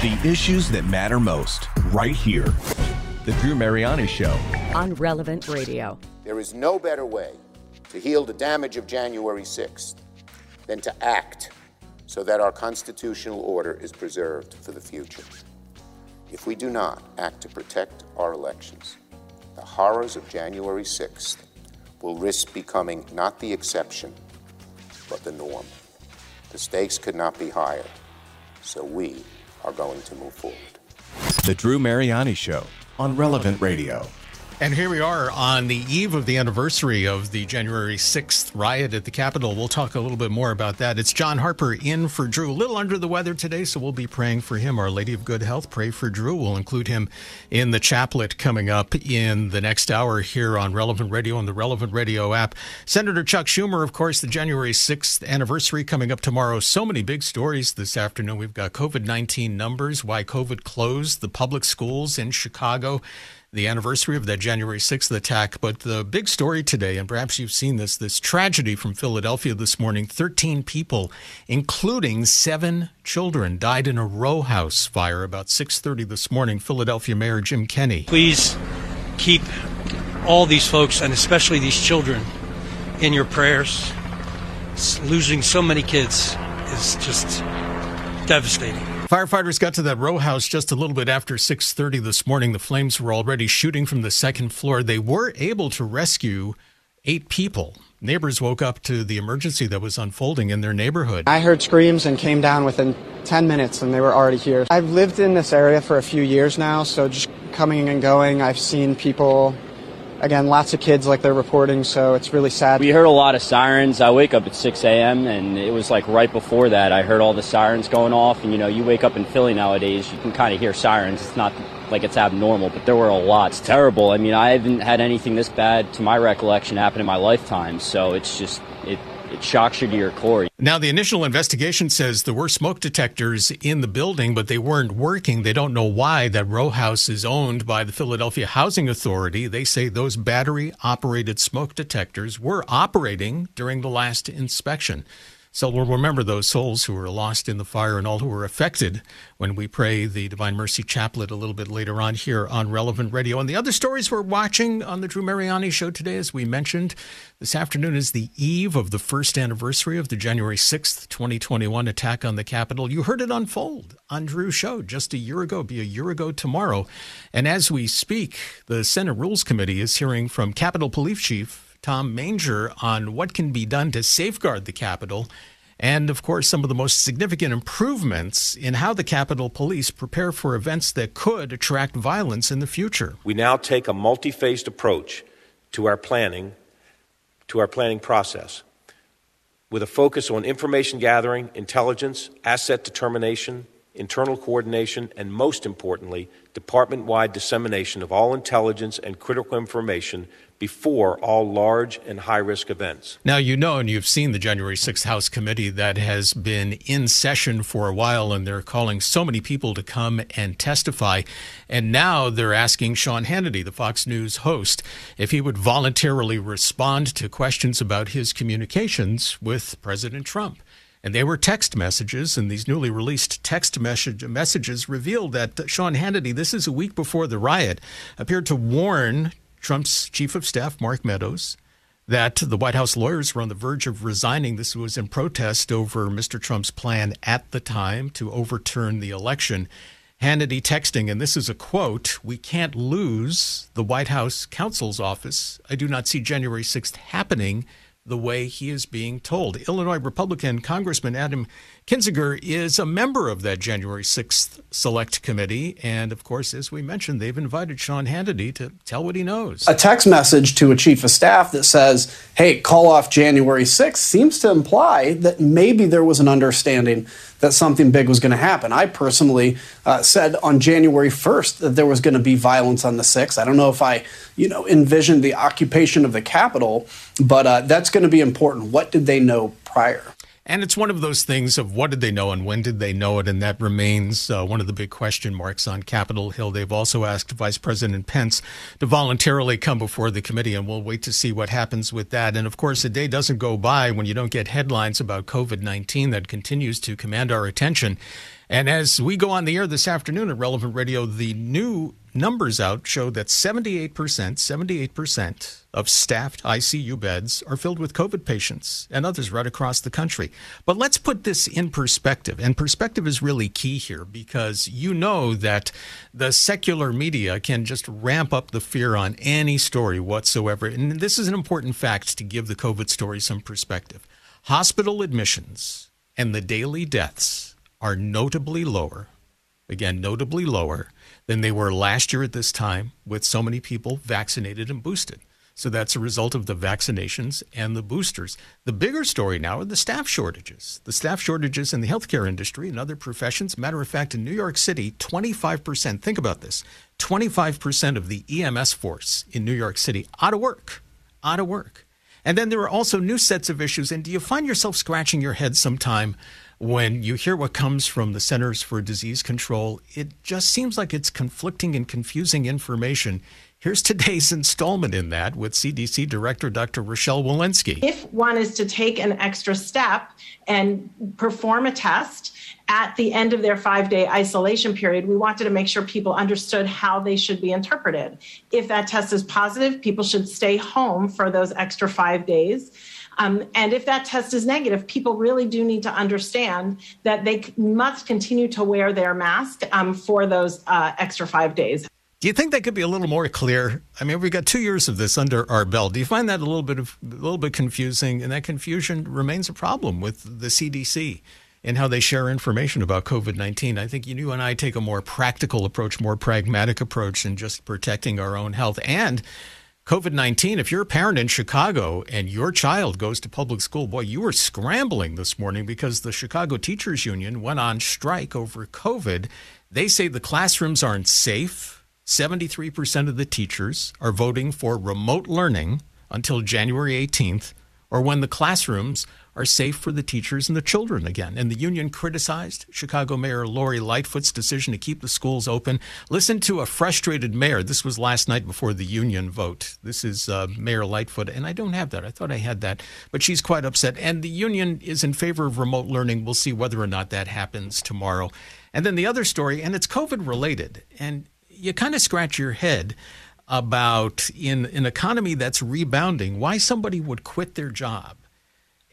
The issues that matter most, right here. The Drew Mariani Show. On Relevant Radio. There is no better way to heal the damage of January 6th than to act so that our constitutional order is preserved for the future. If we do not act to protect our elections, the horrors of January 6th will risk becoming not the exception, but the norm. The stakes could not be higher, so we are going to move forward. The Drew Mariani Show on Relevant Radio. And here we are on the eve of the anniversary of the January 6th riot at the Capitol. We'll talk a little bit more about that. It's John Harper in for Drew. A little under the weather today, so we'll be praying for him. Our Lady of Good Health, pray for Drew. We'll include him in the chaplet coming up in the next hour here on Relevant Radio and the Relevant Radio app. Senator Chuck Schumer, of course, the January 6th anniversary coming up tomorrow. So many big stories this afternoon. We've got COVID 19 numbers, why COVID closed the public schools in Chicago the anniversary of that January 6th attack. But the big story today, and perhaps you've seen this, this tragedy from Philadelphia this morning 13 people, including seven children, died in a row house fire about 6.30 this morning. Philadelphia Mayor Jim Kenney. Please keep all these folks, and especially these children, in your prayers. Losing so many kids is just devastating. Firefighters got to that row house just a little bit after 6:30 this morning. The flames were already shooting from the second floor. They were able to rescue 8 people. Neighbors woke up to the emergency that was unfolding in their neighborhood. I heard screams and came down within 10 minutes and they were already here. I've lived in this area for a few years now, so just coming and going, I've seen people again, lots of kids like they're reporting, so it's really sad. We heard a lot of sirens. I wake up at 6 a.m., and it was like right before that, I heard all the sirens going off. And you know, you wake up in Philly nowadays, you can kind of hear sirens. It's not like it's abnormal, but there were a lot. It's terrible. I mean, I haven't had anything this bad, to my recollection, happen in my lifetime. So it's just, it, shocks you to your core. Now, the initial investigation says there were smoke detectors in the building, but they weren't working. They don't know why. That row house is owned by the Philadelphia Housing Authority. They say those battery operated smoke detectors were operating during the last inspection. So we'll remember those souls who were lost in the fire and all who were affected when we pray the Divine Mercy Chaplet a little bit later on here on Relevant Radio. And the other stories we're watching on the Drew Mariani show today, as we mentioned, this afternoon is the eve of the first anniversary of the January 6th, 2021 attack on the Capitol. You heard it unfold on Drew's show just a year ago, be a year ago tomorrow. And as we speak, the Senate Rules Committee is hearing from Capitol Police Chief Tom Manger on what can be done to safeguard the Capitol and, of course, some of the most significant improvements in how the Capitol Police prepare for events that could attract violence in the future. We now take a multi phased approach to our planning, to our planning process, with a focus on information gathering, intelligence, asset determination, internal coordination, and most importantly, department wide dissemination of all intelligence and critical information before all large and high risk events. Now, you know, and you've seen the January 6th House Committee that has been in session for a while, and they're calling so many people to come and testify. And now they're asking Sean Hannity, the Fox News host, if he would voluntarily respond to questions about his communications with President Trump. And they were text messages, and these newly released text message, messages revealed that Sean Hannity, this is a week before the riot, appeared to warn Trump's chief of staff, Mark Meadows, that the White House lawyers were on the verge of resigning. This was in protest over Mr. Trump's plan at the time to overturn the election. Hannity texting, and this is a quote We can't lose the White House counsel's office. I do not see January 6th happening the way he is being told. Illinois Republican Congressman Adam Kinzinger is a member of that January 6th Select Committee. And of course, as we mentioned, they've invited Sean Hannity to tell what he knows. A text message to a chief of staff that says, hey, call off January 6th seems to imply that maybe there was an understanding that something big was going to happen. I personally uh, said on January 1st that there was going to be violence on the 6th. I don't know if I, you know, envisioned the occupation of the Capitol, but uh, that's going to be important. What did they know prior? And it's one of those things of what did they know and when did they know it? And that remains uh, one of the big question marks on Capitol Hill. They've also asked Vice President Pence to voluntarily come before the committee, and we'll wait to see what happens with that. And of course, a day doesn't go by when you don't get headlines about COVID 19 that continues to command our attention. And as we go on the air this afternoon at Relevant Radio, the new numbers out show that 78%, 78% of staffed ICU beds are filled with COVID patients and others right across the country. But let's put this in perspective. And perspective is really key here because you know that the secular media can just ramp up the fear on any story whatsoever. And this is an important fact to give the COVID story some perspective. Hospital admissions and the daily deaths are notably lower, again, notably lower than they were last year at this time with so many people vaccinated and boosted. So that's a result of the vaccinations and the boosters. The bigger story now are the staff shortages. The staff shortages in the healthcare industry and other professions. Matter of fact, in New York City, 25%, think about this 25% of the EMS force in New York City out of work, out of work. And then there are also new sets of issues. And do you find yourself scratching your head sometime when you hear what comes from the Centers for Disease Control, it just seems like it's conflicting and confusing information. Here's today's installment in that with CDC Director Dr. Rochelle Walensky. If one is to take an extra step and perform a test at the end of their five day isolation period, we wanted to make sure people understood how they should be interpreted. If that test is positive, people should stay home for those extra five days. Um, and if that test is negative, people really do need to understand that they must continue to wear their mask um, for those uh, extra five days. Do you think that could be a little more clear? I mean, we've got two years of this under our belt. Do you find that a little bit of a little bit confusing? And that confusion remains a problem with the CDC and how they share information about COVID nineteen. I think you and I take a more practical approach, more pragmatic approach, in just protecting our own health and COVID 19, if you're a parent in Chicago and your child goes to public school, boy, you were scrambling this morning because the Chicago Teachers Union went on strike over COVID. They say the classrooms aren't safe. 73% of the teachers are voting for remote learning until January 18th, or when the classrooms are safe for the teachers and the children again. And the union criticized Chicago Mayor Lori Lightfoot's decision to keep the schools open. Listen to a frustrated mayor. This was last night before the union vote. This is uh, Mayor Lightfoot, and I don't have that. I thought I had that, but she's quite upset. And the union is in favor of remote learning. We'll see whether or not that happens tomorrow. And then the other story, and it's COVID related, and you kind of scratch your head about in an economy that's rebounding, why somebody would quit their job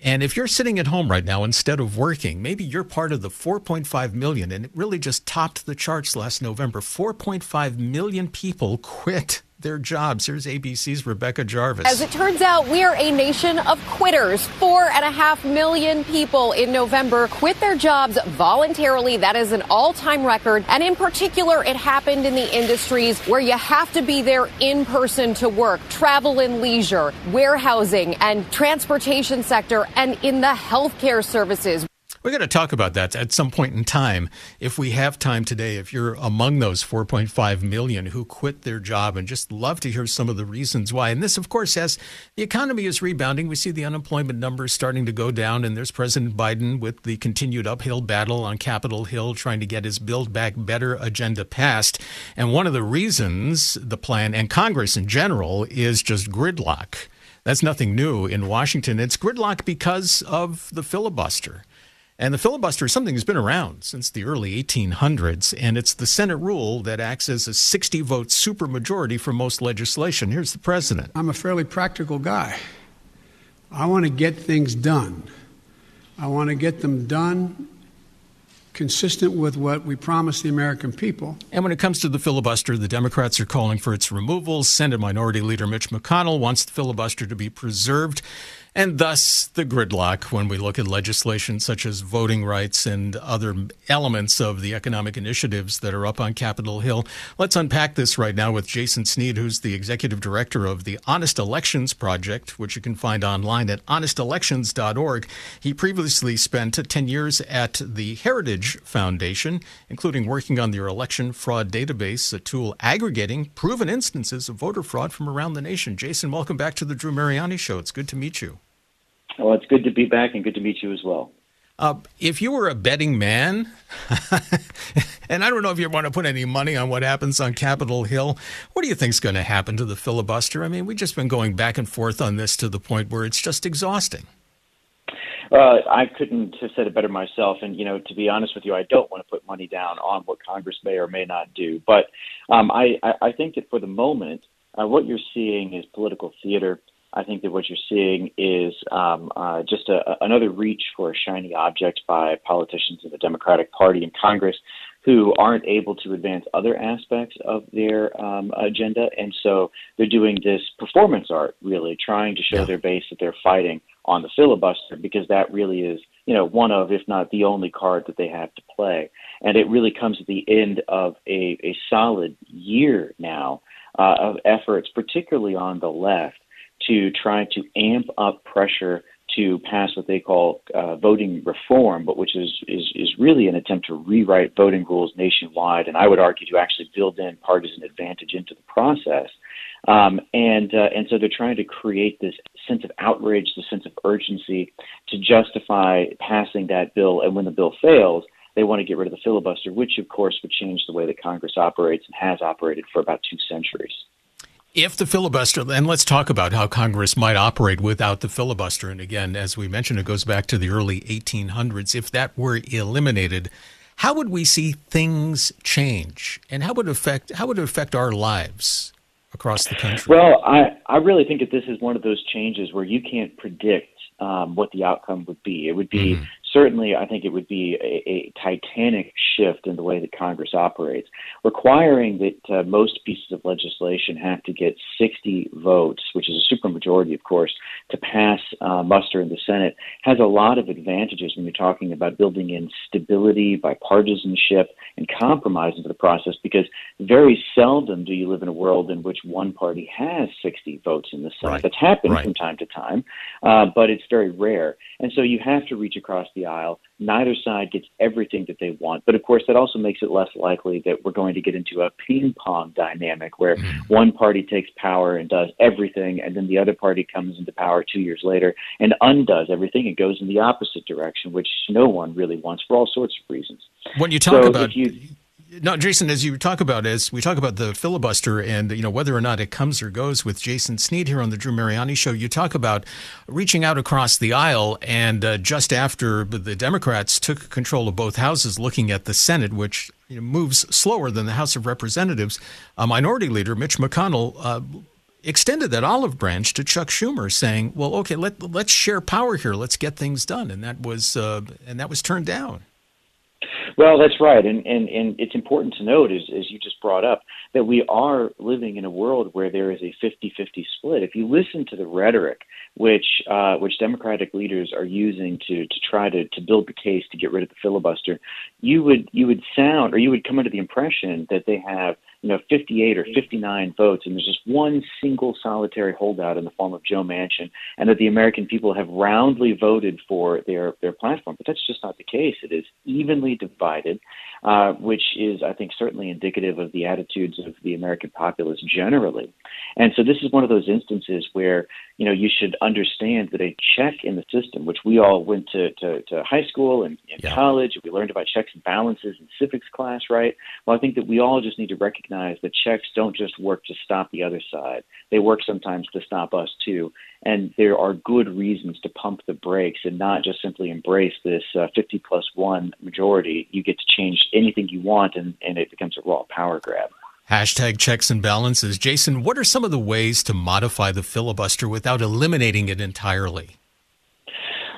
and if you're sitting at home right now instead of working, maybe you're part of the 4.5 million, and it really just topped the charts last November. 4.5 million people quit their jobs. Here's ABC's Rebecca Jarvis. As it turns out, we are a nation of quitters. Four and a half million people in November quit their jobs voluntarily. That is an all time record. And in particular, it happened in the industries where you have to be there in person to work travel and leisure, warehousing, and transportation sector, and in the healthcare services. We're going to talk about that at some point in time. If we have time today, if you're among those 4.5 million who quit their job and just love to hear some of the reasons why. And this, of course, as the economy is rebounding, we see the unemployment numbers starting to go down. And there's President Biden with the continued uphill battle on Capitol Hill trying to get his Build Back Better agenda passed. And one of the reasons the plan and Congress in general is just gridlock. That's nothing new in Washington. It's gridlock because of the filibuster. And the filibuster is something that's been around since the early 1800s, and it's the Senate rule that acts as a 60 vote supermajority for most legislation. Here's the president. I'm a fairly practical guy. I want to get things done. I want to get them done consistent with what we promised the American people. And when it comes to the filibuster, the Democrats are calling for its removal. Senate Minority Leader Mitch McConnell wants the filibuster to be preserved and thus the gridlock when we look at legislation such as voting rights and other elements of the economic initiatives that are up on Capitol Hill. Let's unpack this right now with Jason Snead, who's the executive director of the Honest Elections Project, which you can find online at honestelections.org. He previously spent 10 years at the Heritage Foundation, including working on their election fraud database, a tool aggregating proven instances of voter fraud from around the nation. Jason, welcome back to the Drew Mariani Show. It's good to meet you. Well, it's good to be back and good to meet you as well. Uh, if you were a betting man, and I don't know if you want to put any money on what happens on Capitol Hill, what do you think is going to happen to the filibuster? I mean, we've just been going back and forth on this to the point where it's just exhausting. Uh, I couldn't have said it better myself. And, you know, to be honest with you, I don't want to put money down on what Congress may or may not do. But um, I, I think that for the moment, uh, what you're seeing is political theater. I think that what you're seeing is um, uh, just a, another reach for a shiny object by politicians in the Democratic Party in Congress who aren't able to advance other aspects of their um, agenda. And so they're doing this performance art, really, trying to show yeah. their base that they're fighting on the filibuster because that really is, you know, one of, if not the only card that they have to play. And it really comes at the end of a, a solid year now uh, of efforts, particularly on the left, to try to amp up pressure to pass what they call uh, voting reform, but which is, is is really an attempt to rewrite voting rules nationwide, and I would argue to actually build in partisan advantage into the process. Um, and uh, and so they're trying to create this sense of outrage, the sense of urgency to justify passing that bill. And when the bill fails, they want to get rid of the filibuster, which of course would change the way that Congress operates and has operated for about two centuries. If the filibuster, and let's talk about how Congress might operate without the filibuster. And again, as we mentioned, it goes back to the early 1800s. If that were eliminated, how would we see things change, and how would it affect how would it affect our lives across the country? Well, I I really think that this is one of those changes where you can't predict um, what the outcome would be. It would be mm-hmm certainly, I think it would be a, a, titanic shift in the way that Congress operates, requiring that uh, most pieces of legislation have to get 60 votes, which is a supermajority, of course, to pass uh, muster in the Senate, has a lot of advantages when you're talking about building in stability, bipartisanship, and compromise into the process, because very seldom do you live in a world in which one party has 60 votes in the Senate. Right. That's happened right. from time to time, uh, but it's very rare. And so you have to reach across the aisle. Neither side gets everything that they want. But of course, that also makes it less likely that we're going to get into a ping pong dynamic where mm-hmm. one party takes power and does everything, and then the other party comes into power two years later and undoes everything and goes in the opposite direction, which no one really wants for all sorts of reasons. When you talk so about. You, no, Jason, as you talk about, as we talk about the filibuster and you know whether or not it comes or goes with Jason Snead here on the Drew Mariani Show, you talk about reaching out across the aisle, and uh, just after the Democrats took control of both houses, looking at the Senate, which you know, moves slower than the House of Representatives, a Minority Leader Mitch McConnell. Uh, extended that olive branch to Chuck Schumer, saying, "Well, okay, let let's share power here. Let's get things done," and that was uh, and that was turned down. Well, that's right, and and and it's important to note, as as you just brought up, that we are living in a world where there is a 50-50 split. If you listen to the rhetoric which uh, which Democratic leaders are using to to try to to build the case to get rid of the filibuster, you would you would sound or you would come under the impression that they have you know 58 or 59 votes, and there's just one single solitary holdout in the form of Joe Manchin, and that the American people have roundly voted for their their platform. But that's just not the case. It is evenly divided, uh, which is, I think, certainly indicative of the attitudes of the American populace generally. And so this is one of those instances where you know you should understand that a check in the system, which we all went to to, to high school and, and yeah. college, we learned about checks and balances in civics class, right? Well, I think that we all just need to recognize recognize that checks don't just work to stop the other side. They work sometimes to stop us too. And there are good reasons to pump the brakes and not just simply embrace this uh, 50 plus one majority. You get to change anything you want, and, and it becomes a raw power grab. Hashtag checks and balances. Jason, what are some of the ways to modify the filibuster without eliminating it entirely?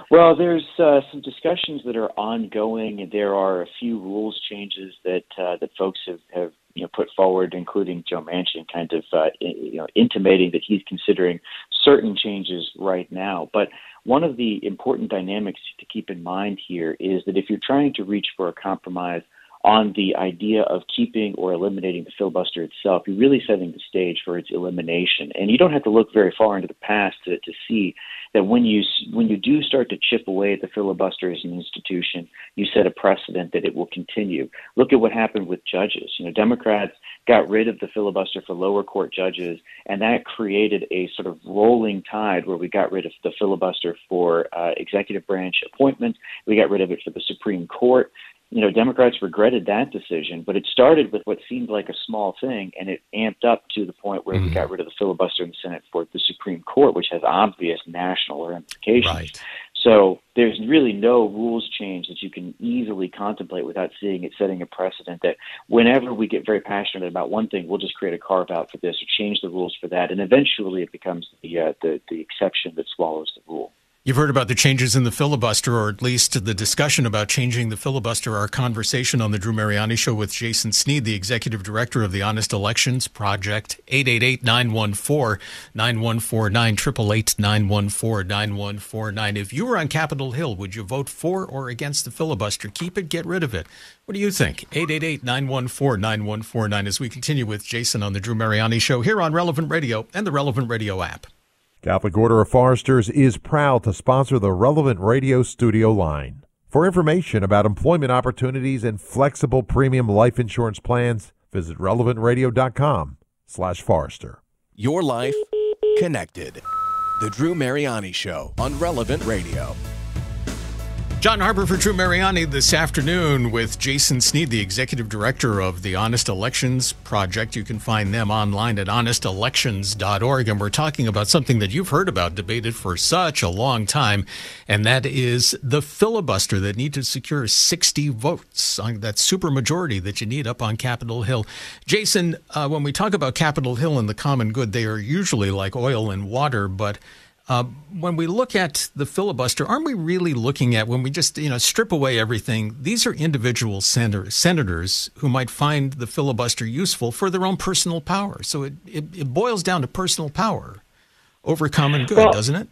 Well, there's uh, some discussions that are ongoing. There are a few rules changes that uh, that folks have, have you know put forward, including Joe Manchin, kind of uh, you know intimating that he's considering certain changes right now. But one of the important dynamics to keep in mind here is that if you're trying to reach for a compromise on the idea of keeping or eliminating the filibuster itself, you're really setting the stage for its elimination. And you don't have to look very far into the past to, to see that when you when you do start to chip away at the filibuster as an institution, you set a precedent that it will continue. Look at what happened with judges. You know, Democrats got rid of the filibuster for lower court judges, and that created a sort of rolling tide where we got rid of the filibuster for uh, executive branch appointments. We got rid of it for the Supreme Court you know, Democrats regretted that decision, but it started with what seemed like a small thing, and it amped up to the point where mm-hmm. we got rid of the filibuster in the Senate for the Supreme Court, which has obvious national ramifications. Right. So there's really no rules change that you can easily contemplate without seeing it setting a precedent that whenever we get very passionate about one thing, we'll just create a carve out for this or change the rules for that, and eventually it becomes the uh, the, the exception that swallows the rule. You've heard about the changes in the filibuster, or at least the discussion about changing the filibuster. Our conversation on the Drew Mariani Show with Jason Snead, the executive director of the Honest Elections Project. 888 914 9149, 888 914 9149. If you were on Capitol Hill, would you vote for or against the filibuster? Keep it, get rid of it. What do you think? 888 914 9149 as we continue with Jason on the Drew Mariani Show here on Relevant Radio and the Relevant Radio app. Catholic Order of Foresters is proud to sponsor the Relevant Radio studio line. For information about employment opportunities and flexible premium life insurance plans, visit relevantradio.com slash forester. Your life connected. The Drew Mariani Show on Relevant Radio. John Harper for Drew Mariani this afternoon with Jason Snead, the executive director of the Honest Elections Project. You can find them online at honestelections.org. And we're talking about something that you've heard about, debated for such a long time, and that is the filibuster that need to secure 60 votes, on that supermajority that you need up on Capitol Hill. Jason, uh, when we talk about Capitol Hill and the common good, they are usually like oil and water, but uh, when we look at the filibuster, aren't we really looking at when we just you know strip away everything? These are individual senator, senators who might find the filibuster useful for their own personal power. So it, it, it boils down to personal power over common good, well, doesn't it?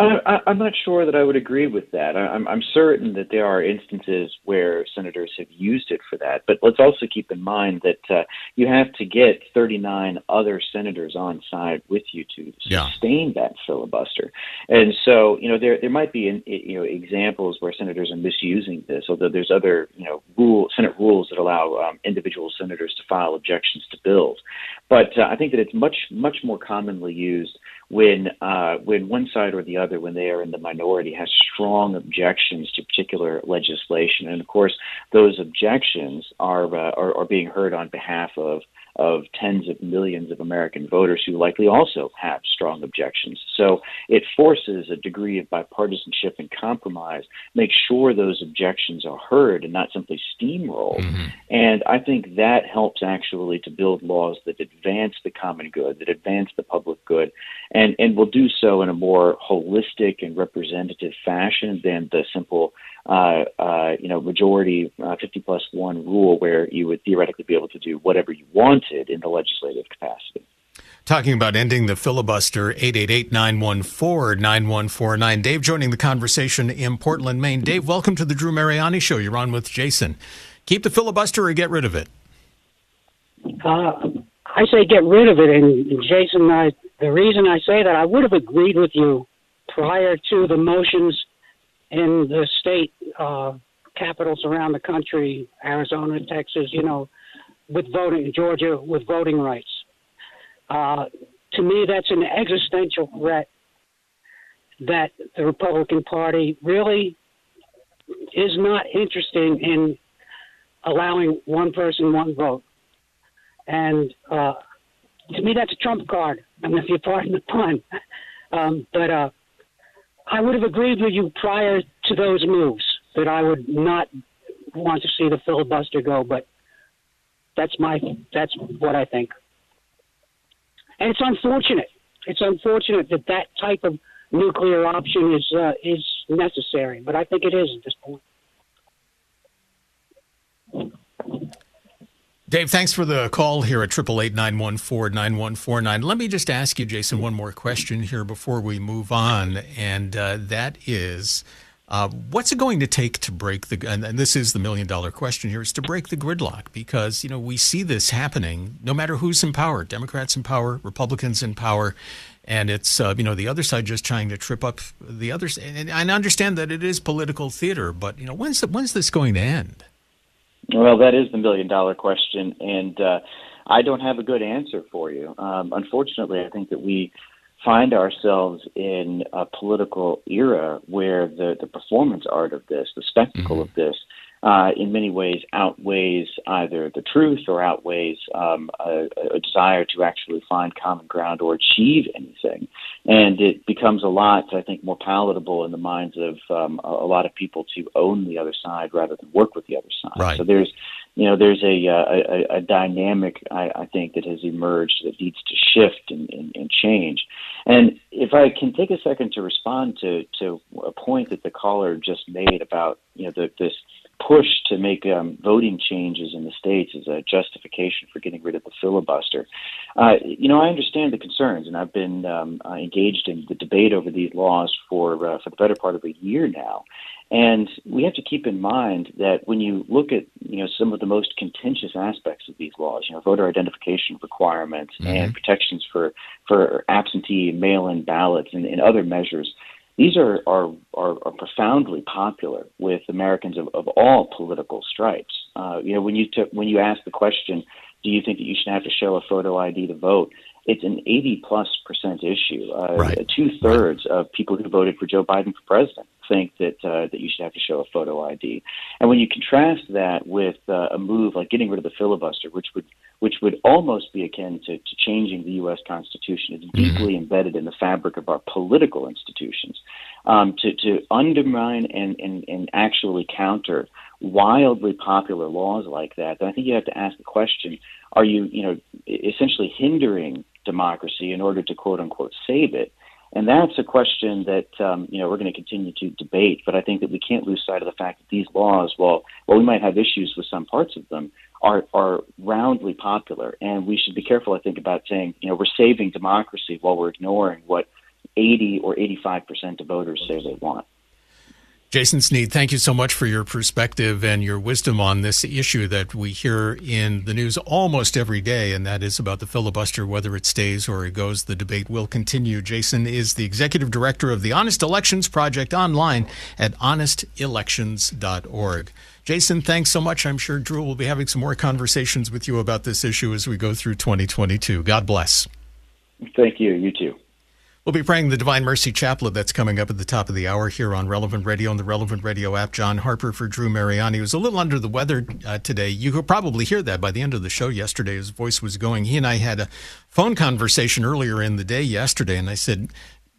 I, am not sure that I would agree with that. I'm, I'm certain that there are instances where senators have used it for that, but let's also keep in mind that uh, you have to get 39 other senators on side with you to sustain yeah. that filibuster. And so, you know, there there might be in, you know examples where senators are misusing this, although there's other you know rule Senate rules that allow um, individual senators to file objections to bills. But uh, I think that it's much much more commonly used when uh, when one side or the other, when they are in the minority, has strong objections to particular legislation, and of course those objections are uh, are, are being heard on behalf of of tens of millions of American voters who likely also have strong objections. So it forces a degree of bipartisanship and compromise, make sure those objections are heard and not simply steamrolled. Mm-hmm. And I think that helps actually to build laws that advance the common good, that advance the public good, and, and will do so in a more holistic and representative fashion than the simple uh, uh, you know, majority uh, 50 plus one rule where you would theoretically be able to do whatever you wanted in the legislative capacity. Talking about ending the filibuster, 888-914-9149. Dave joining the conversation in Portland, Maine. Dave, welcome to the Drew Mariani Show. You're on with Jason. Keep the filibuster or get rid of it? Uh, I say get rid of it. And Jason, I, the reason I say that, I would have agreed with you prior to the motions in the state uh, capitals around the country, Arizona, Texas, you know, with voting, Georgia with voting rights. Uh, to me, that's an existential threat that the Republican Party really is not interested in allowing one person, one vote. And uh, to me, that's a trump card. I mean, if you pardon the pun. Um, but uh, I would have agreed with you prior to those moves that I would not want to see the filibuster go, but that's my that's what I think. And it's unfortunate. It's unfortunate that that type of nuclear option is uh, is necessary, but I think it is at this point. Dave, thanks for the call here at 888 Let me just ask you, Jason, one more question here before we move on, and uh, that is uh, what's it going to take to break the and, and this is the million dollar question here is to break the gridlock? Because you know we see this happening no matter who's in power democrats in power republicans in power and it's uh, you know the other side just trying to trip up the others. And, and i understand that it is political theater but you know when's the, when's this going to end well, that is the million dollar question, and uh, I don't have a good answer for you. Um, unfortunately, I think that we find ourselves in a political era where the, the performance art of this, the spectacle mm-hmm. of this, uh, in many ways outweighs either the truth or outweighs um, a, a, desire to actually find common ground or achieve anything. And it becomes a lot, I think, more palatable in the minds of um, a, lot of people to own the other side rather than work with the other side. Right. So there's, you know, there's a, a, a dynamic, I, I, think, that has emerged that needs to shift and, and, and change. And if I can take a second to respond to, to a point that the caller just made about, you know, the, this – push to make um, voting changes in the states as a justification for getting rid of the filibuster. Uh, you know, I understand the concerns, and I've been um, uh, engaged in the debate over these laws for uh, for the better part of a year now. And we have to keep in mind that when you look at you know some of the most contentious aspects of these laws, you know voter identification requirements mm-hmm. and protections for for absentee mail-in ballots and, and other measures, these are, are, are, are profoundly popular with Americans of, of all political stripes. Uh, you know, when you, t- when you ask the question, do you think that you should have to show a photo ID to vote? It's an 80 plus percent issue. Uh, right. Two thirds right. of people who voted for Joe Biden for president think that uh, that you should have to show a photo ID. And when you contrast that with uh, a move like getting rid of the filibuster, which would which would almost be akin to, to changing the U.S. Constitution, it's mm-hmm. deeply embedded in the fabric of our political institutions. Um, to, to undermine and, and, and actually counter wildly popular laws like that, then I think you have to ask the question: Are you, you know, essentially hindering democracy in order to quote unquote save it? And that's a question that um, you know we're going to continue to debate. But I think that we can't lose sight of the fact that these laws, while while we might have issues with some parts of them, are are roundly popular. And we should be careful, I think, about saying you know we're saving democracy while we're ignoring what 80 or 85 percent of voters say they want. Jason Snead, thank you so much for your perspective and your wisdom on this issue that we hear in the news almost every day, and that is about the filibuster, whether it stays or it goes. The debate will continue. Jason is the executive director of the Honest Elections Project online at honestelections.org. Jason, thanks so much. I'm sure Drew will be having some more conversations with you about this issue as we go through 2022. God bless. Thank you. You too. We'll be praying the Divine Mercy Chaplet that's coming up at the top of the hour here on Relevant Radio and the Relevant Radio app. John Harper for Drew Mariani was a little under the weather uh, today. You could probably hear that by the end of the show yesterday. His voice was going. He and I had a phone conversation earlier in the day yesterday, and I said,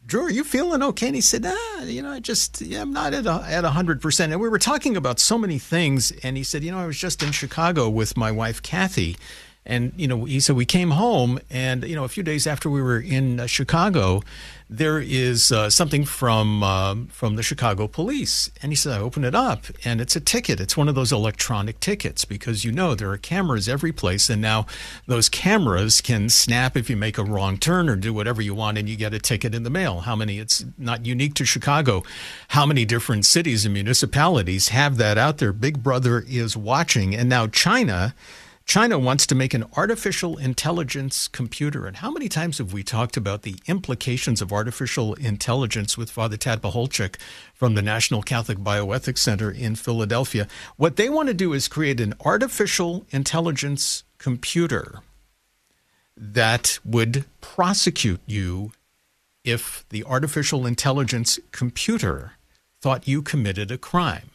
Drew, are you feeling okay? And he said, ah, you know, I just, yeah, I'm not at a, at 100%. And we were talking about so many things. And he said, you know, I was just in Chicago with my wife, Kathy. And, you know, he said, we came home and, you know, a few days after we were in uh, Chicago, there is uh, something from um, from the Chicago police. And he said, I open it up and it's a ticket. It's one of those electronic tickets because you know there are cameras every place. And now those cameras can snap if you make a wrong turn or do whatever you want and you get a ticket in the mail. How many? It's not unique to Chicago. How many different cities and municipalities have that out there? Big Brother is watching. And now China China wants to make an artificial intelligence computer. And how many times have we talked about the implications of artificial intelligence with Father Tad Pacholczyk from the National Catholic Bioethics Center in Philadelphia? What they want to do is create an artificial intelligence computer that would prosecute you if the artificial intelligence computer thought you committed a crime.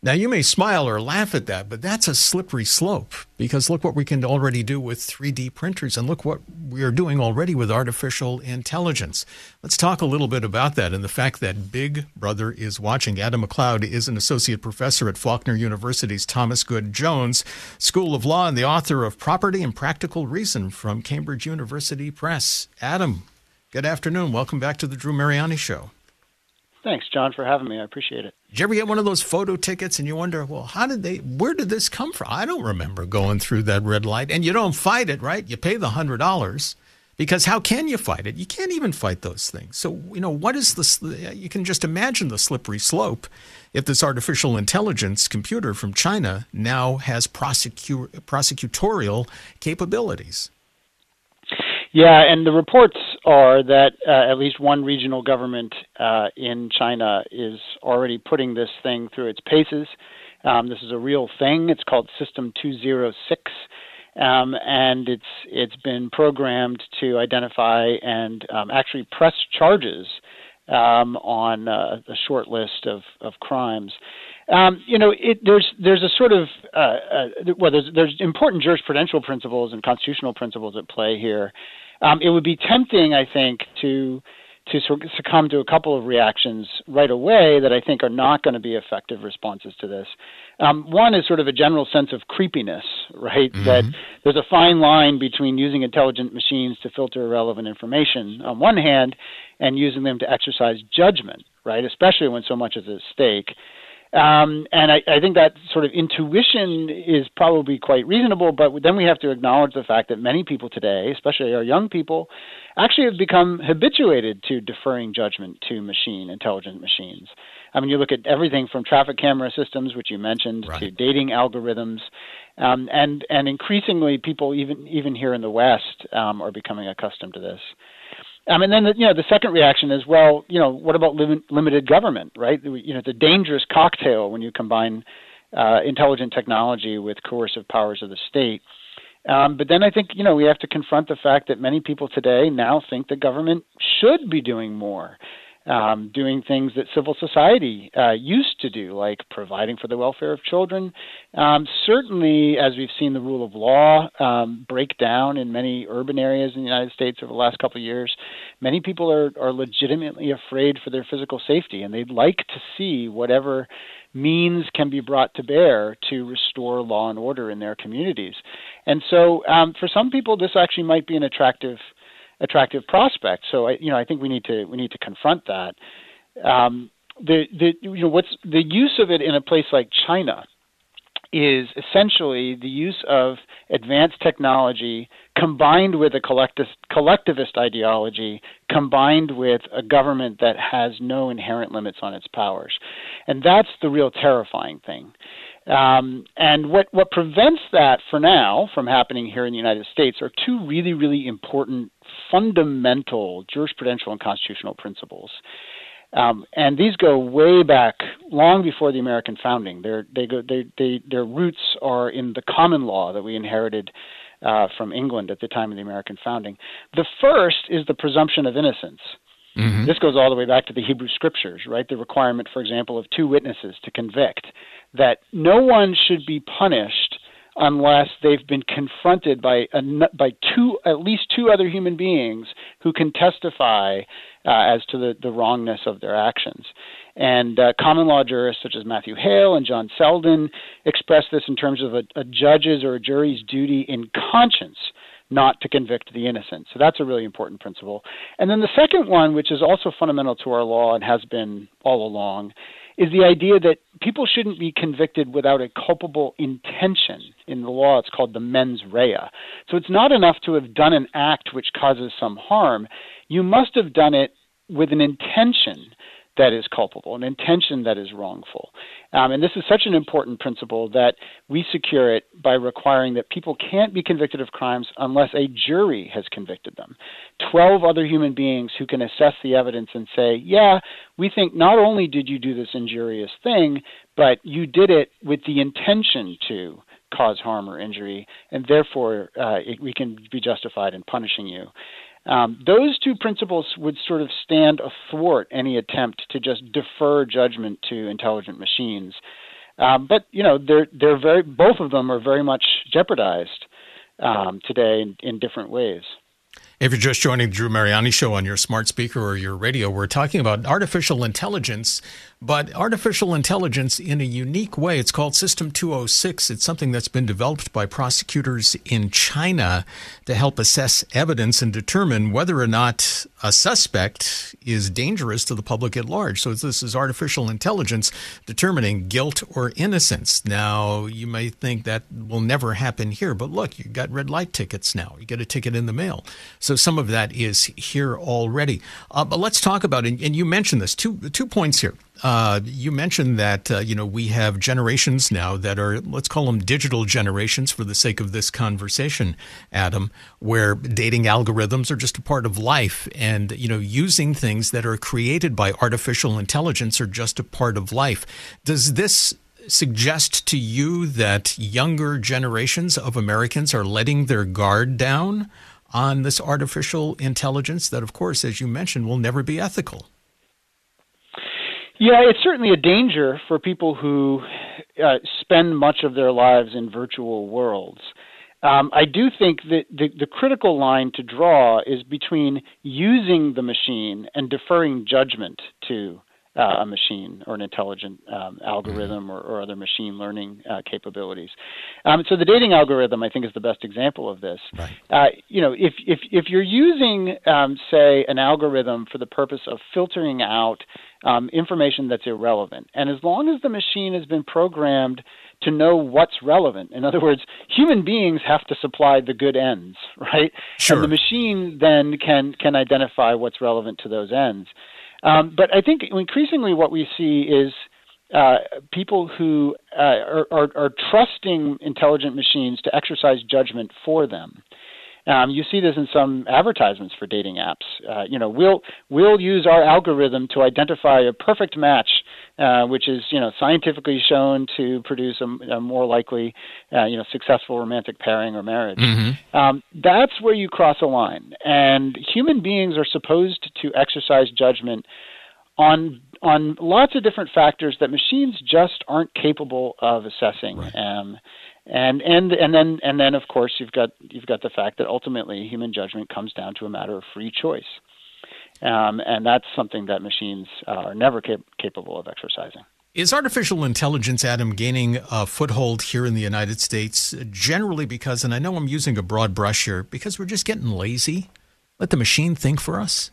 Now, you may smile or laugh at that, but that's a slippery slope because look what we can already do with 3D printers and look what we are doing already with artificial intelligence. Let's talk a little bit about that and the fact that Big Brother is watching. Adam MacLeod is an associate professor at Faulkner University's Thomas Goode Jones School of Law and the author of Property and Practical Reason from Cambridge University Press. Adam, good afternoon. Welcome back to the Drew Mariani Show. Thanks, John, for having me. I appreciate it. Did you ever get one of those photo tickets and you wonder, well, how did they, where did this come from? I don't remember going through that red light. And you don't fight it, right? You pay the $100 because how can you fight it? You can't even fight those things. So, you know, what is this? You can just imagine the slippery slope if this artificial intelligence computer from China now has prosecu- prosecutorial capabilities. Yeah, and the reports are that uh, at least one regional government uh, in China is already putting this thing through its paces. Um, this is a real thing. It's called System 206. Um, and it's it's been programmed to identify and um, actually press charges um, on uh, a short list of, of crimes. Um, you know, it, there's there's a sort of uh, uh, well, there's there's important jurisprudential principles and constitutional principles at play here. Um, it would be tempting, I think, to to succumb to a couple of reactions right away that I think are not going to be effective responses to this. Um, one is sort of a general sense of creepiness, right? Mm-hmm. That there's a fine line between using intelligent machines to filter irrelevant information on one hand and using them to exercise judgment, right? Especially when so much is at stake. Um, and I, I think that sort of intuition is probably quite reasonable, but then we have to acknowledge the fact that many people today, especially our young people, actually have become habituated to deferring judgment to machine, intelligent machines. I mean, you look at everything from traffic camera systems, which you mentioned, right. to dating algorithms, um, and and increasingly people even even here in the West um, are becoming accustomed to this. Um, and then the, you know the second reaction is well you know what about lim- limited government right you know it's a dangerous cocktail when you combine uh, intelligent technology with coercive powers of the state. Um, but then I think you know we have to confront the fact that many people today now think the government should be doing more um, doing things that civil society uh, used to do, like providing for the welfare of children. Um, certainly, as we've seen the rule of law um, break down in many urban areas in the United States over the last couple of years, many people are, are legitimately afraid for their physical safety, and they'd like to see whatever means can be brought to bear to restore law and order in their communities. And so, um, for some people, this actually might be an attractive attractive prospect. So I, you know, I think we need to we need to confront that. Um, the the you know what's the use of it in a place like China is essentially the use of advanced technology combined with a collectivist, collectivist ideology, combined with a government that has no inherent limits on its powers. And that's the real terrifying thing. Um, and what, what prevents that for now from happening here in the United States are two really, really important fundamental jurisprudential and constitutional principles. Um, and these go way back, long before the American founding. They're, they go, they, they, their roots are in the common law that we inherited uh, from England at the time of the American founding. The first is the presumption of innocence. Mm-hmm. This goes all the way back to the Hebrew scriptures, right? The requirement, for example, of two witnesses to convict, that no one should be punished unless they've been confronted by a, by two at least two other human beings who can testify uh, as to the, the wrongness of their actions. And uh, common law jurists such as Matthew Hale and John Selden express this in terms of a, a judge's or a jury's duty in conscience not to convict the innocent. So that's a really important principle. And then the second one, which is also fundamental to our law and has been all along, is the idea that people shouldn't be convicted without a culpable intention. In the law, it's called the mens rea. So it's not enough to have done an act which causes some harm. You must have done it with an intention that is culpable, an intention that is wrongful. Um, and this is such an important principle that we secure it by requiring that people can't be convicted of crimes unless a jury has convicted them. Twelve other human beings who can assess the evidence and say, yeah, we think not only did you do this injurious thing, but you did it with the intention to cause harm or injury, and therefore uh, it, we can be justified in punishing you. Um, those two principles would sort of stand athwart any attempt to just defer judgment to intelligent machines. Um, but you know, they're they're very both of them are very much jeopardized um, today in, in different ways. If you're just joining the Drew Mariani show on your smart speaker or your radio, we're talking about artificial intelligence, but artificial intelligence in a unique way. It's called System 206. It's something that's been developed by prosecutors in China to help assess evidence and determine whether or not a suspect is dangerous to the public at large. So this is artificial intelligence determining guilt or innocence. Now, you may think that will never happen here, but look, you got red light tickets now. You get a ticket in the mail. So some of that is here already. Uh, but let's talk about. And you mentioned this two two points here. Uh, you mentioned that uh, you know we have generations now that are let's call them digital generations for the sake of this conversation, Adam, where dating algorithms are just a part of life, and you know using things that are created by artificial intelligence are just a part of life. Does this suggest to you that younger generations of Americans are letting their guard down? on this artificial intelligence that, of course, as you mentioned, will never be ethical? Yeah, it's certainly a danger for people who uh, spend much of their lives in virtual worlds. Um, I do think that the, the critical line to draw is between using the machine and deferring judgment to uh, a machine or an intelligent um, algorithm or, or, other machine learning uh, capabilities. Um, so the dating algorithm, I think, is the best example of this. Right. Uh, you know, if if if you're using, um, say, an algorithm for the purpose of filtering out um, information that's irrelevant, and as long as the machine has been programmed to know what's relevant. In other words, human beings have to supply the good ends, right? Sure. And the machine then can can identify what's relevant to those ends. Um, but I think increasingly what we see is uh, people who uh, are, are, are, trusting intelligent machines to exercise judgment for them. Um, you see this in some advertisements for dating apps. Uh, you know, we'll we'll use our algorithm to identify a perfect match, uh, which is you know scientifically shown to produce a, a more likely, uh, you know, successful romantic pairing or marriage. Mm-hmm. Um, that's where you cross a line, and human beings are supposed to exercise judgment on on lots of different factors that machines just aren't capable of assessing. Right. Um, and and and then and then of course you've got you've got the fact that ultimately human judgment comes down to a matter of free choice, um, and that's something that machines uh, are never cap- capable of exercising. Is artificial intelligence, Adam, gaining a foothold here in the United States generally because, and I know I'm using a broad brush here, because we're just getting lazy? Let the machine think for us?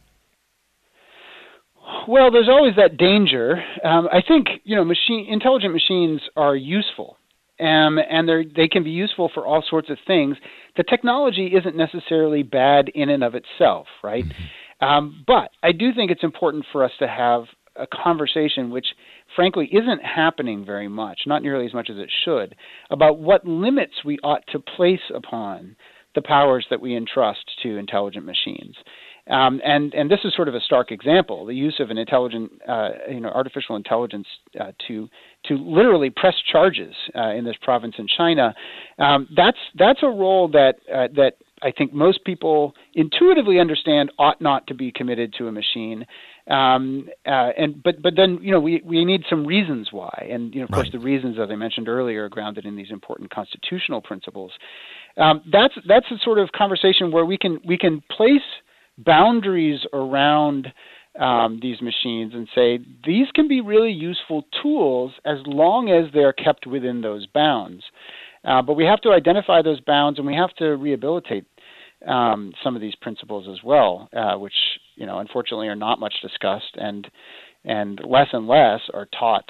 Well, there's always that danger. Um, I think you know, machine intelligent machines are useful um, and they they can be useful for all sorts of things. The technology isn't necessarily bad in and of itself, right? Mm-hmm. Um, but I do think it's important for us to have a conversation, which frankly isn't happening very much, not nearly as much as it should, about what limits we ought to place upon the powers that we entrust to intelligent machines. Um, and and this is sort of a stark example: the use of an intelligent, uh, you know, artificial intelligence uh, to to literally press charges uh, in this province in China. Um, that's that's a role that uh, that I think most people intuitively understand ought not to be committed to a machine. Um, uh, and but but then you know we we need some reasons why, and you know of right. course the reasons as I mentioned earlier are grounded in these important constitutional principles. Um, that's that's a sort of conversation where we can we can place boundaries around um, these machines and say these can be really useful tools as long as they're kept within those bounds. Uh, but we have to identify those bounds and we have to rehabilitate um, some of these principles as well, uh, which you know unfortunately are not much discussed and and less and less are taught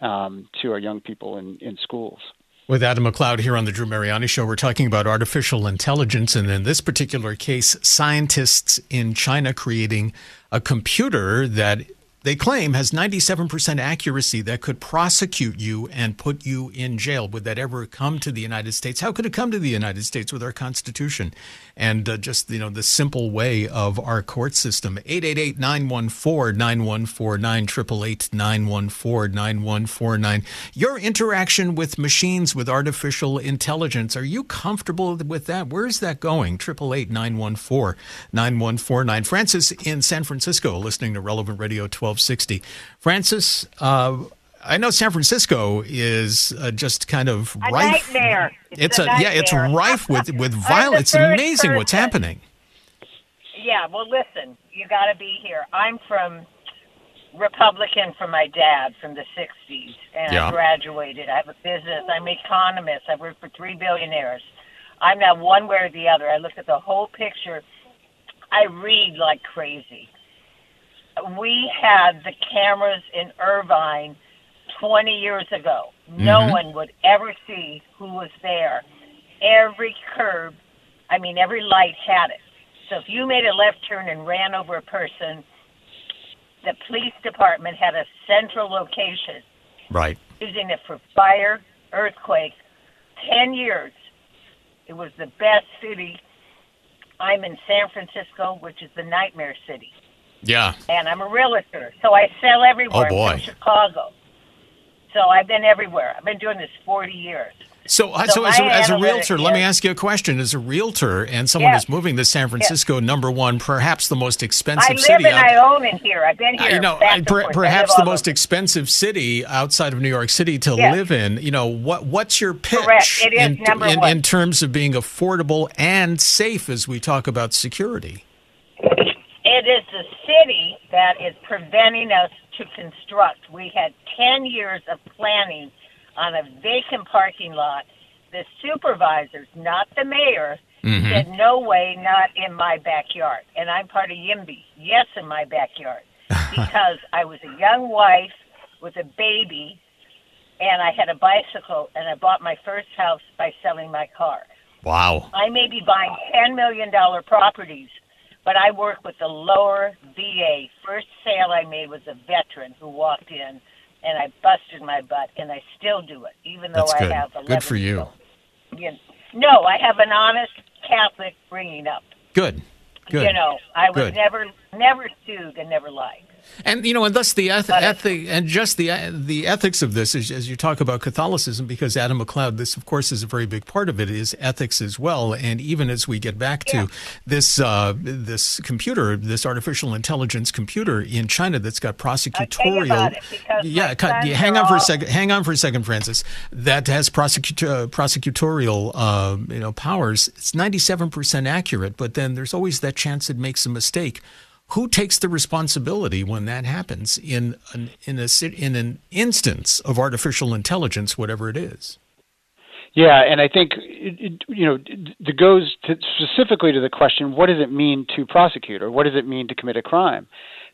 um, to our young people in, in schools. With Adam MacLeod here on the Drew Mariani Show, we're talking about artificial intelligence, and in this particular case, scientists in China creating a computer that they claim has 97% accuracy that could prosecute you and put you in jail. Would that ever come to the United States? How could it come to the United States with our Constitution and uh, just you know the simple way of our court system? 888-914-9149, 888-914-9149. Your interaction with machines with artificial intelligence, are you comfortable with that? Where is that going? 888-914-9149. Francis in San Francisco listening to Relevant Radio 12 1260. Francis, uh, I know San Francisco is uh, just kind of a rife. Nightmare. It's, It's, a, a yeah, it's rife with with violence. It's amazing what's happening. Yeah, well, listen, you got to be here. I'm from Republican from my dad from the 60s, and Yeah. I graduated. I have a business. I'm an economist. I've worked for three billionaires. I'm not one way or the other. I look at the whole picture. I read like crazy. We had the cameras in Irvine 20 years ago. No Mhm. one would ever see who was there. Every curb, I mean, every light had it. So if you made a left turn and ran over a person, the police department had a central location Right. using it for fire, earthquake. Ten years. It was the best city. I'm in San Francisco, which is the nightmare city. Yeah. And I'm a realtor, so I sell everywhere. Oh, boy. I'm from Chicago. So I've been everywhere. I've been doing this 40 years. So, uh, so, as, a, as a realtor, let me ask you a question. As a realtor and someone Yes. who's moving to San Francisco, number one, perhaps the most expensive I live city. and I own in here. I've been here. you know, per- perhaps the most expensive city outside of New York City to live in. You know, what what's your pitch Correct. It is in, number in, one. in terms of being affordable and safe as we talk about security? It is the city that is preventing us to construct. We had 10 years of planning on a vacant parking lot. The supervisors, not the mayor, Mhm. said, no way, not in my backyard. And I'm part of YIMBY. Yes, in my backyard. because I was a young wife with a baby and I had a bicycle and I bought my first house by selling my car. Wow. I may be buying $10 million properties, but I work with the lower VA. First sale I made was a veteran who walked in, and I busted my butt, and I still do it, even though That's I good. have 11 Good for you. you know, no, I have an honest Catholic bringing up. Good. Good. You know, I was Good. never never sued and never lied. And you know, and thus the eth- ethic and just the the ethics of this, as, as you talk about Catholicism, because Adam MacLeod, this of course is a very big part of it, is ethics as well. And even as we get back to this uh, this computer, this artificial intelligence computer in China that's got prosecutorial, yeah, yeah, hang on for a second, hang on for a second, Francis. That has prosecut- uh, prosecutorial, uh, you know, powers. It's ninety seven percent accurate, but then there's always that chance it makes a mistake. Who takes the responsibility when that happens in an in a in an instance of artificial intelligence, whatever it is? Yeah, and I think it, you know it goes to specifically to the question: what does it mean to prosecute, or what does it mean to commit a crime?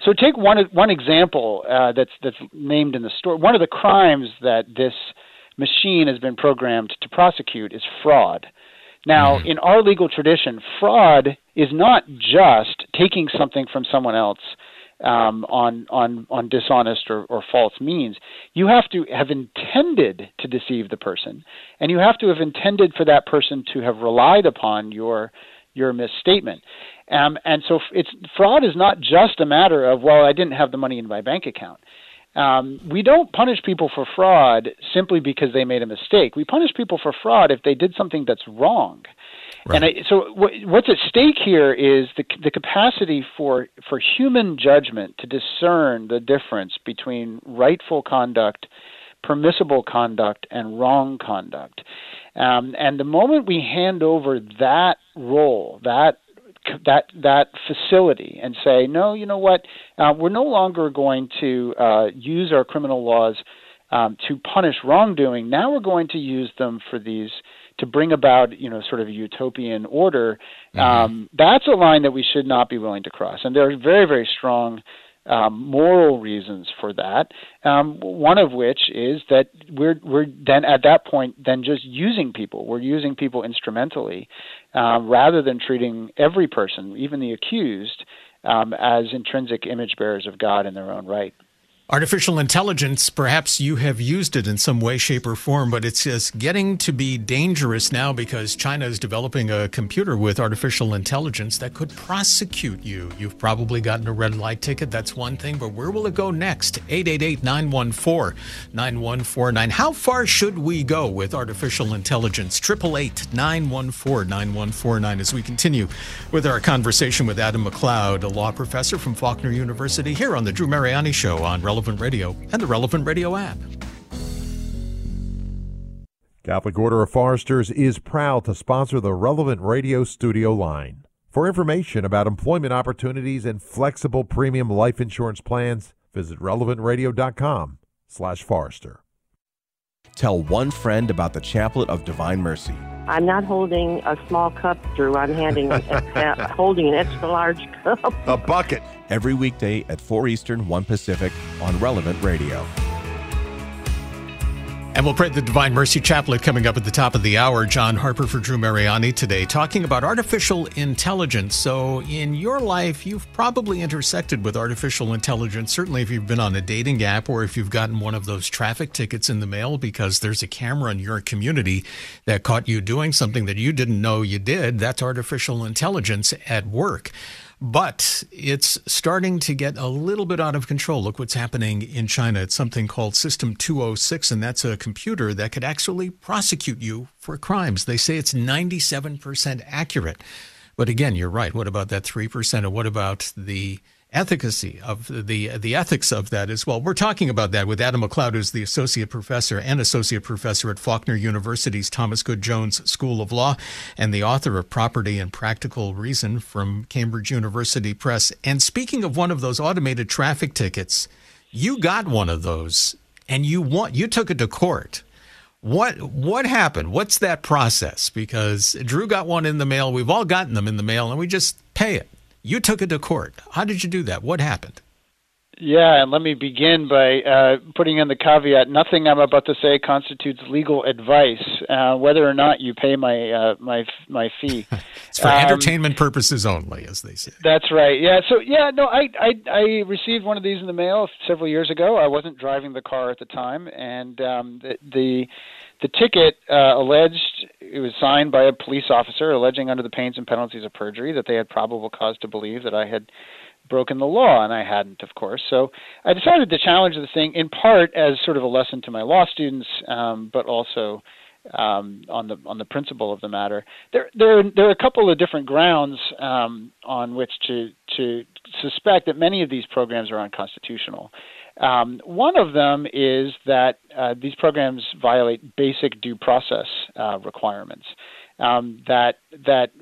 So take one one example uh, that's that's named in the story. One of the crimes that this machine has been programmed to prosecute is fraud. Now, in our legal tradition, fraud is not just taking something from someone else um, on on on dishonest or, or false means. You have to have intended to deceive the person, and you have to have intended for that person to have relied upon your your misstatement. Um, and so, it's fraud is not just a matter of well, I didn't have the money in my bank account. Um, we don't punish people for fraud simply because they made a mistake. We punish people for fraud if they did something that's wrong. And I, so, what, what's at stake here is the the capacity for for human judgment to discern the difference between rightful conduct, permissible conduct, and wrong conduct. Um, and the moment we hand over that role, that that that facility and say, no, you know what, uh, we're no longer going to uh, use our criminal laws um, to punish wrongdoing. Now we're going to use them for these to bring about, you know, sort of a utopian order. Um, that's a line that we should not be willing to cross, and there are very, very strong. Um, moral reasons for that. Um, one of which is that we're we're then at that point then just using people. We're using people instrumentally uh, rather than treating every person, even the accused, um, as intrinsic image bearers of God in their own right. Artificial intelligence, perhaps you have used it in some way, shape, or form, but it's just getting to be dangerous now because China is developing a computer with artificial intelligence that could prosecute you. You've probably gotten a red light ticket. That's one thing, but where will it go next? 888 914 9149. How far should we go with artificial intelligence? 888 914 9149 as we continue with our conversation with Adam MacLeod, a law professor from Faulkner University, here on The Drew Mariani Show on Relevant Radio and the Relevant Radio app. Catholic Order of Foresters is proud to sponsor the Relevant Radio studio line. For information about employment opportunities and flexible premium life insurance plans, visit relevantradio.com slash Forester. Tell one friend about the Chaplet of Divine Mercy. I'm not holding a small cup, Drew. I'm handing, uh, holding an extra large cup. A bucket. Every weekday at 4 Eastern, 1 Pacific on Relevant Radio. And we'll pray the Divine Mercy Chaplet coming up at the top of the hour. John Harper for Drew Mariani today, talking about artificial intelligence. So, in your life, you've probably intersected with artificial intelligence. Certainly, if you've been on a dating app or if you've gotten one of those traffic tickets in the mail because there's a camera in your community that caught you doing something that you didn't know you did, that's artificial intelligence at work. But it's starting to get a little bit out of control. Look what's happening in China. It's something called System 206, and that's a computer that could actually prosecute you for crimes. They say it's 97% accurate. But again, you're right. What about that 3%? And what about the efficacy of the the ethics of that as well. We're talking about that with Adam MacLeod, who's the associate professor and associate professor at Faulkner University's Thomas Goode Jones School of Law, and the author of Property and Practical Reason from Cambridge University Press. And speaking of one of those automated traffic tickets, you got one of those, and you want you took it to court. What what happened? What's that process? Because Drew got one in the mail. We've all gotten them in the mail, and we just pay it. You took it to court. How did you do that? What happened? Yeah, and let me begin by uh, putting in the caveat: nothing I'm about to say constitutes legal advice, uh, whether or not you pay my uh, my my fee. it's for um, entertainment purposes only, as they say. That's right. Yeah. So yeah, no, I, I I received one of these in the mail several years ago. I wasn't driving the car at the time, and um, the, the the ticket uh, alleged it was signed by a police officer alleging under the pains and penalties of perjury that they had probable cause to believe that I had broken the law, and I hadn't, of course. So I decided to challenge the thing in part as sort of a lesson to my law students, um, but also um, on the on the principle of the matter. There there there are a couple of different grounds um, on which to to suspect that many of these programs are unconstitutional. Um, one of them is that uh, these programs violate basic due process uh, requirements. Um, that that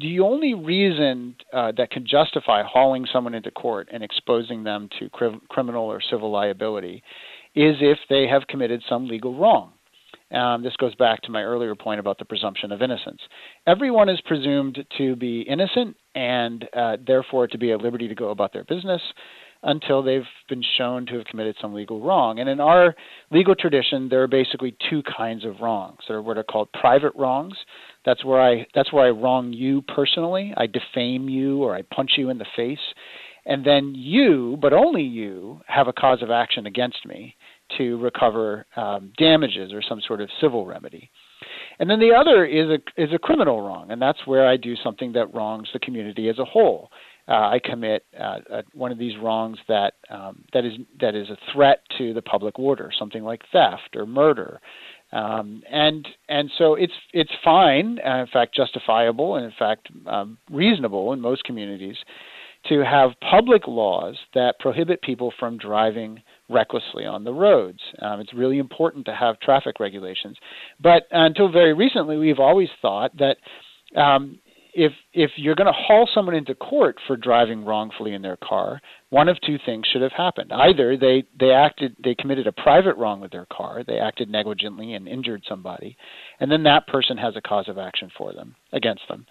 the only reason uh, that can justify hauling someone into court and exposing them to cri- criminal or civil liability is if they have committed some legal wrong. Um, this goes back to my earlier point about the presumption of innocence. Everyone is presumed to be innocent and uh, therefore to be at liberty to go about their business until they've been shown to have committed some legal wrong. And in our legal tradition, there are basically two kinds of wrongs. There are what are called private wrongs. That's where I that's where I wrong you personally. I defame you or I punch you in the face. And then you, but only you, have a cause of action against me to recover um, damages or some sort of civil remedy. And then the other is a is a criminal wrong, and that's where I do something that wrongs the community as a whole uh, I commit uh, uh, one of these wrongs that um, that is that is a threat to the public order, something like theft or murder, um, and and so it's it's fine, uh, in fact justifiable, and in fact um, reasonable in most communities to have public laws that prohibit people from driving recklessly on the roads. Um, it's really important to have traffic regulations, but until very recently, we've always thought that um, if if you're going to haul someone into court for driving wrongfully in their car, one of two things should have happened. Either they they acted they committed a private wrong with their car, they acted negligently and injured somebody, and then that person has a cause of action for them against them.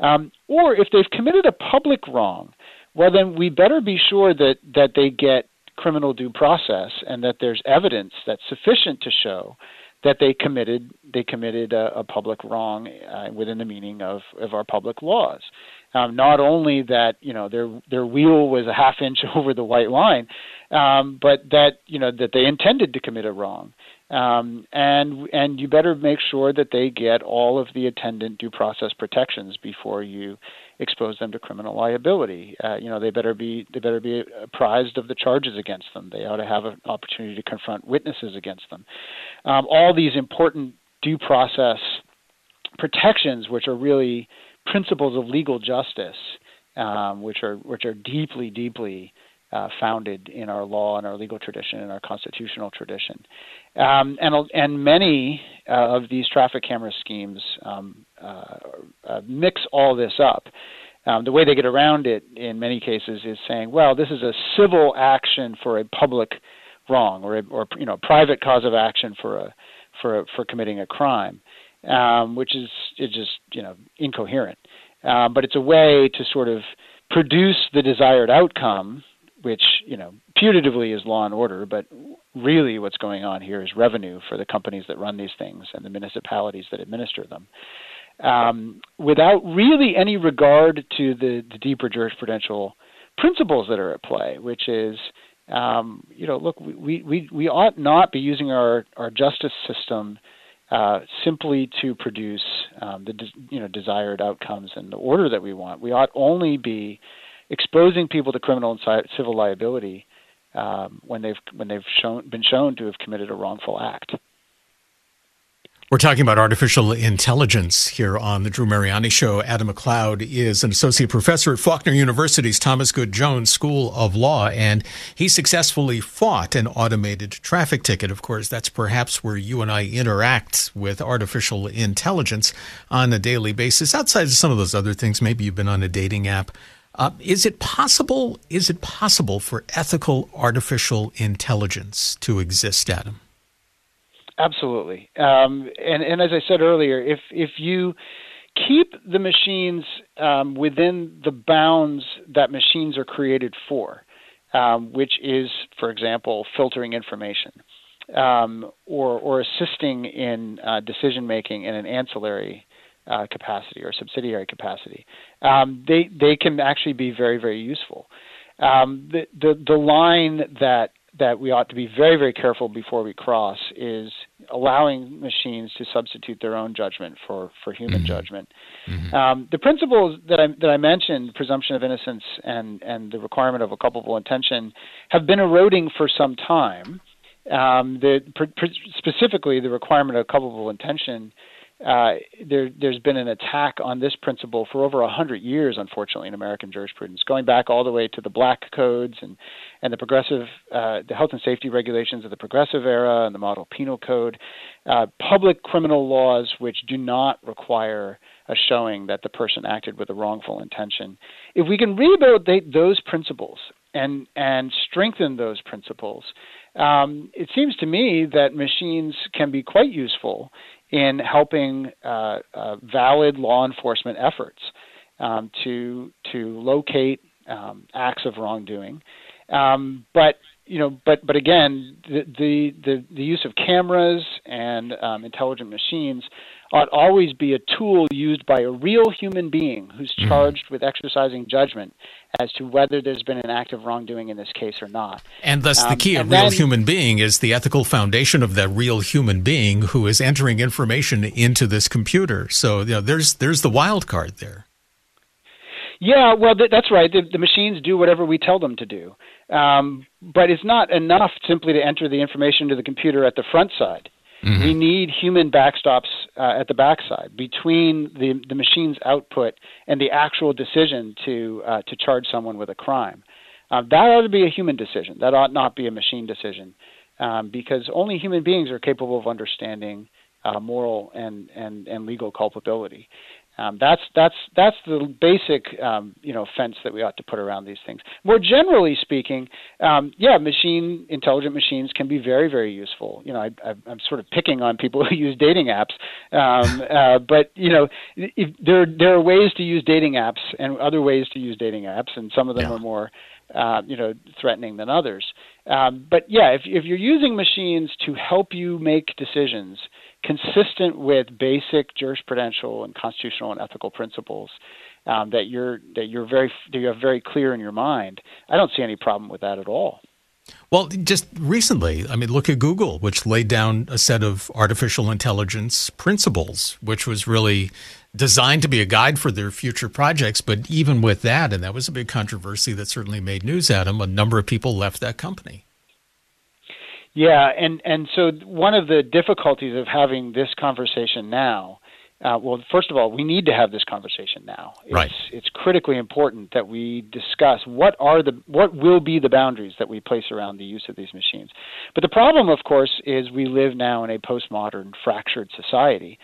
Um, or if they've committed a public wrong, well then we better be sure that that they get criminal due process and that there's evidence that's sufficient to show that they committed they committed a, a public wrong uh, within the meaning of, of our public laws. Um, not only that you know their their wheel was a half inch over the white line, um, but that you know that they intended to commit a wrong, um, and and you better make sure that they get all of the attendant due process protections before you expose them to criminal liability. Uh, you know, they better be they better be apprised of the charges against them. They ought to have an opportunity to confront witnesses against them. Um, all these important due process protections, which are really principles of legal justice, um, which are which are deeply deeply uh, founded in our law and our legal tradition and our constitutional tradition. Um, and, and many uh, of these traffic camera schemes um, uh, uh, mix all this up. Um, the way they get around it in many cases is saying, well, this is a civil action for a public wrong or, a, or you know, private cause of action for, a, for, a, for committing a crime, um, which is, is just you know, incoherent. Uh, but it's a way to sort of produce the desired outcome which you know putatively is law and order, but really what's going on here is revenue for the companies that run these things and the municipalities that administer them, um, without really any regard to the, the, deeper jurisprudential principles that are at play, which is. Um, you know, look, we, we, we ought not be using our, our justice system uh, simply to produce um, the you know desired outcomes and the order that we want. We ought only be exposing people to criminal and civil liability um, when they've when they've shown been shown to have committed a wrongful act. We're talking about artificial intelligence here on the Drew Mariani Show. Adam MacLeod is an associate professor at Faulkner University's Thomas Goode Jones School of Law, and he successfully fought an automated traffic ticket. Of course, that's perhaps where you and I interact with artificial intelligence on a daily basis. Outside of some of those other things, maybe you've been on a dating app. Uh, is it possible? Is it possible for ethical artificial intelligence to exist, Adam? Absolutely. Um, and, and as I said earlier, if, if you keep the machines um, within the bounds that machines are created for, um, which is, for example, filtering information um, or, or assisting in uh, decision making in an ancillary uh, capacity or subsidiary capacity, um, they, they can actually be very, very useful. Um, the, the, the line that that we ought to be very, very careful before we cross is allowing machines to substitute their own judgment for, for human mm-hmm. judgment. Mm-hmm. Um, the principles that I, that I mentioned, presumption of innocence and, and the requirement of a culpable intention, have been eroding for some time. Um, the, specifically, the requirement of culpable intention uh, there, has been an attack on this principle for over a hundred years, unfortunately, in American jurisprudence, going back all the way to the Black codes and and the progressive, uh, the health and safety regulations of the progressive era and the model penal code, uh, public criminal laws which do not require a showing that the person acted with a wrongful intention. If we can rehabilitate those principles and and strengthen those principles, um, it seems to me that machines can be quite useful in helping uh, uh, valid law enforcement efforts um, to to locate um, acts of wrongdoing. Um, but you know, but but again, the the the, the use of cameras and um, intelligent machines ought always be a tool used by a real human being who's mm-hmm. charged with exercising judgment as to whether there's been an act of wrongdoing in this case or not. And thus, the um, key of real then, human being is the ethical foundation of that real human being who is entering information into this computer. So, you know, there's there's the wild card there. Yeah, well, th- that's right. The, the, machines do whatever we tell them to do, um, but it's not enough simply to enter the information into the computer at the front side. Mm-hmm. We need human backstops uh, at the backside between the, the machine's output and the actual decision to uh, to charge someone with a crime. Uh, that ought to be a human decision. That ought not be a machine decision, um, because only human beings are capable of understanding uh, moral and, and, and legal culpability. Um, that's that's that's the basic um, you know fence that we ought to put around these things. More generally speaking, um, yeah, machine intelligent machines can be very very useful. You know, I, am sort of picking on people who use dating apps, um, uh, but you know, if, there there are ways to use dating apps and other ways to use dating apps, and some of them yeah. are more uh, you know threatening than others. Um, but yeah, if if you're using machines to help you make decisions consistent with basic jurisprudential and constitutional and ethical principles um, that you're that you're very that you have very clear in your mind. I don't see any problem with that at all. Well, just recently, I mean, look at Google, which laid down a set of artificial intelligence principles, which was really designed to be a guide for their future projects. But even with that, and that was a big controversy that certainly made news them, a number of people left that company. Yeah, and and so one of the difficulties of having this conversation now, uh, well, first of all, we need to have this conversation now. It's, right. It's critically important that we discuss what are the what will be the boundaries that we place around the use of these machines. But the problem, of course, is we live now in a postmodern, fractured society.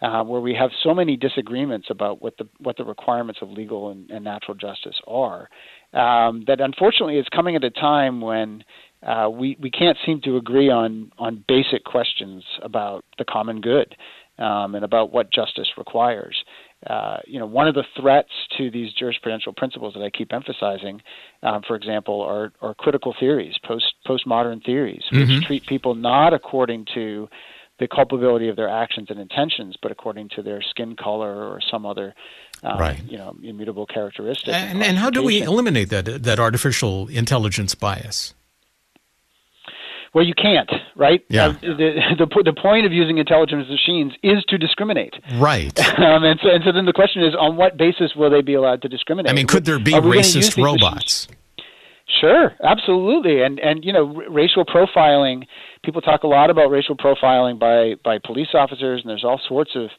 Uh, where we have so many disagreements about what the what the requirements of legal and, and natural justice are, um, that unfortunately it's coming at a time when uh, we we can't seem to agree on on basic questions about the common good um, and about what justice requires. Uh, you know, one of the threats to these jurisprudential principles that I keep emphasizing, um, for example, are, are critical theories, post postmodern theories, mm-hmm. which treat people not according to the culpability of their actions and intentions, but according to their skin color or some other, um, right. you know, immutable characteristic. And, and how do we eliminate that that artificial intelligence bias? Well, you can't, right? Yeah. Uh, the, the the point of using intelligent machines is to discriminate. Right. Um, and so and so then the question is, on what basis will they be allowed to discriminate? I mean, could there be Are we gonna use racist robots? Sure, absolutely, and and you know, r- racial profiling. People talk a lot about racial profiling by by police officers, and there's all sorts of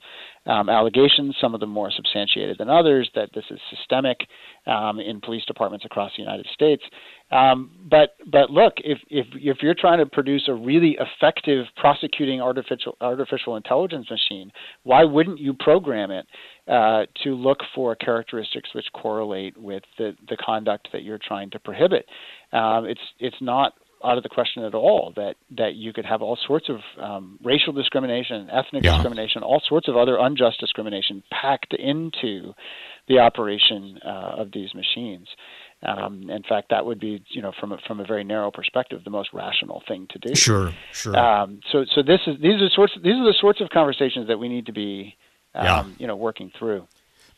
um, allegations. Some of them more substantiated than others that this is systemic um, in police departments across the United States. Um, but but look, if if if you're trying to produce a really effective prosecuting artificial artificial intelligence machine, why wouldn't you program it uh, to look for characteristics which correlate with the the conduct that you're trying to prohibit? Um, it's it's not out of the question at all that that you could have all sorts of um, racial discrimination, ethnic Yeah. discrimination, all sorts of other unjust discrimination packed into the operation uh, of these machines. Um, in fact, that would be, you know, from a, from a very narrow perspective, the most rational thing to do. Sure, sure. Um, so, so this is these are sorts these are the sorts of conversations that we need to be, um, Yeah. you know, working through.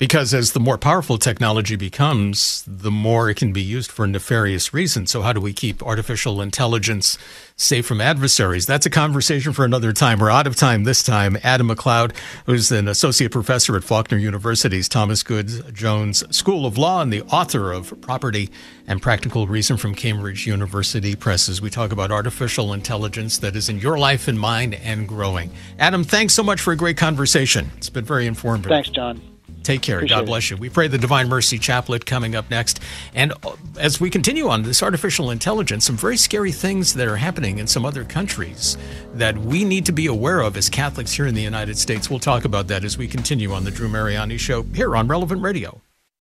Because as the more powerful technology becomes, the more it can be used for nefarious reasons. So, how do we keep artificial intelligence safe from adversaries? That's a conversation for another time. We're out of time this time. Adam MacLeod, who's an associate professor at Faulkner University's Thomas Goods Jones School of Law and the author of Property and Practical Reason from Cambridge University Presses. We talk about artificial intelligence that is in your life and mine and growing. Adam, thanks so much for a great conversation. It's been very informative. Thanks, John. Take care. Appreciate God bless you. We pray the Divine Mercy Chaplet coming up next. And as we continue on this artificial intelligence, some very scary things that are happening in some other countries that we need to be aware of as Catholics here in the United States. We'll talk about that as we continue on the Drew Mariani Show here on Relevant Radio.